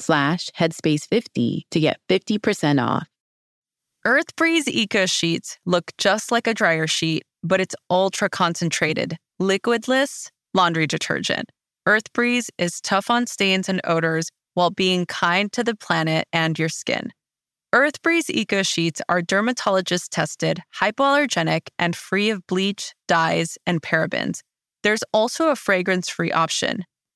slash headspace50 to get 50% off. Earthbreeze Eco Sheets look just like a dryer sheet, but it's ultra concentrated, liquidless laundry detergent. Earthbreeze is tough on stains and odors while being kind to the planet and your skin. Earthbreeze Eco Sheets are dermatologist tested, hypoallergenic, and free of bleach, dyes, and parabens. There's also a fragrance free option.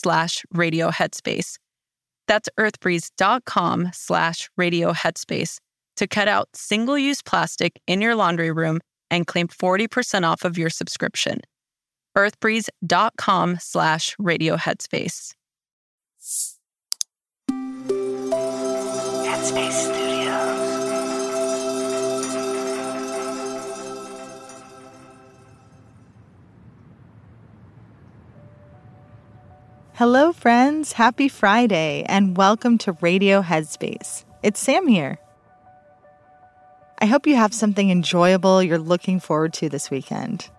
slash radio headspace. That's earthbreeze.com slash radio headspace to cut out single-use plastic in your laundry room and claim 40% off of your subscription earthbreeze.com slash radio headspace. Headspace Studios. Hello, friends. Happy Friday, and welcome to Radio Headspace. It's Sam here. I hope you have something enjoyable you're looking forward to this weekend.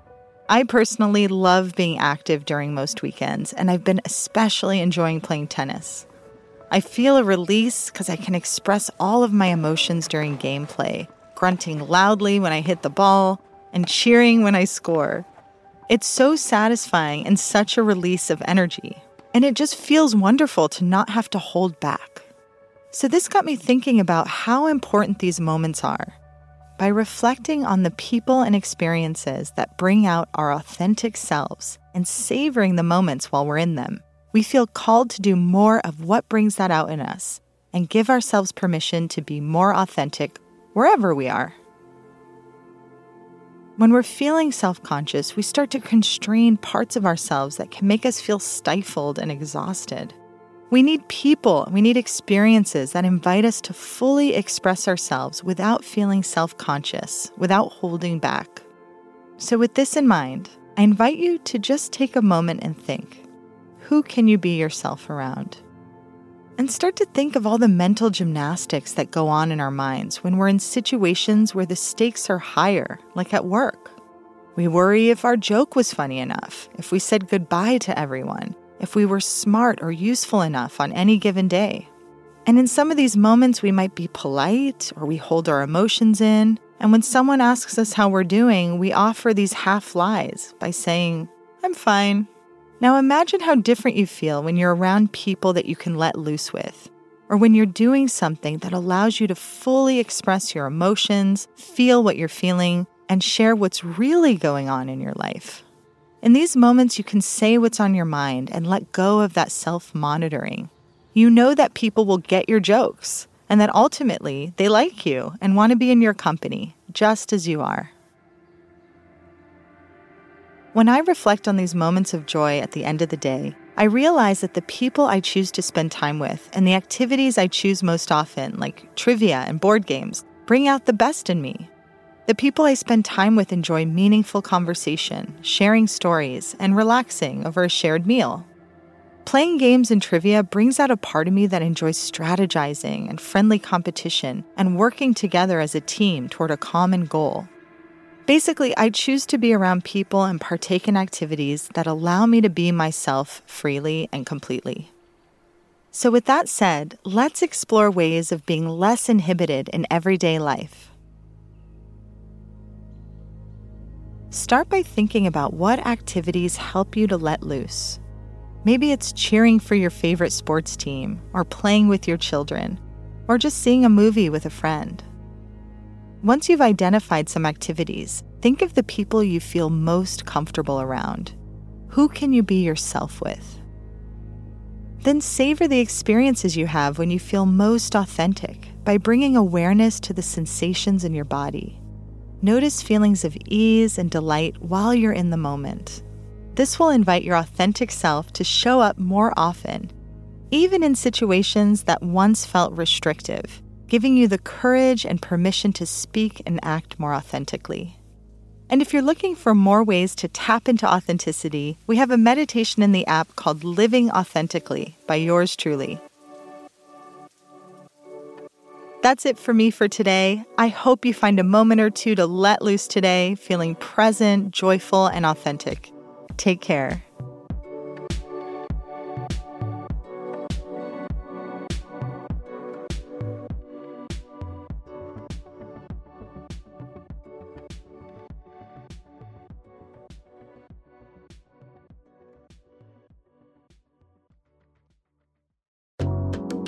I personally love being active during most weekends, and I've been especially enjoying playing tennis. I feel a release because I can express all of my emotions during gameplay, grunting loudly when I hit the ball and cheering when I score. It's so satisfying and such a release of energy, and it just feels wonderful to not have to hold back. So, this got me thinking about how important these moments are by reflecting on the people and experiences that bring out our authentic selves and savoring the moments while we're in them, we feel called to do more of what brings that out in us and give ourselves permission to be more authentic wherever we are. When we're feeling self conscious, we start to constrain parts of ourselves that can make us feel stifled and exhausted. We need people, we need experiences that invite us to fully express ourselves without feeling self conscious, without holding back. So, with this in mind, I invite you to just take a moment and think who can you be yourself around? And start to think of all the mental gymnastics that go on in our minds when we're in situations where the stakes are higher, like at work. We worry if our joke was funny enough, if we said goodbye to everyone, if we were smart or useful enough on any given day. And in some of these moments, we might be polite or we hold our emotions in. And when someone asks us how we're doing, we offer these half lies by saying, I'm fine. Now imagine how different you feel when you're around people that you can let loose with, or when you're doing something that allows you to fully express your emotions, feel what you're feeling, and share what's really going on in your life. In these moments, you can say what's on your mind and let go of that self monitoring. You know that people will get your jokes and that ultimately they like you and want to be in your company, just as you are. When I reflect on these moments of joy at the end of the day, I realize that the people I choose to spend time with and the activities I choose most often, like trivia and board games, bring out the best in me. The people I spend time with enjoy meaningful conversation, sharing stories, and relaxing over a shared meal. Playing games and trivia brings out a part of me that enjoys strategizing and friendly competition and working together as a team toward a common goal. Basically, I choose to be around people and partake in activities that allow me to be myself freely and completely. So, with that said, let's explore ways of being less inhibited in everyday life. Start by thinking about what activities help you to let loose. Maybe it's cheering for your favorite sports team, or playing with your children, or just seeing a movie with a friend. Once you've identified some activities, think of the people you feel most comfortable around. Who can you be yourself with? Then savor the experiences you have when you feel most authentic by bringing awareness to the sensations in your body. Notice feelings of ease and delight while you're in the moment. This will invite your authentic self to show up more often, even in situations that once felt restrictive, giving you the courage and permission to speak and act more authentically. And if you're looking for more ways to tap into authenticity, we have a meditation in the app called Living Authentically by yours truly. That's it for me for today. I hope you find a moment or two to let loose today, feeling present, joyful, and authentic. Take care.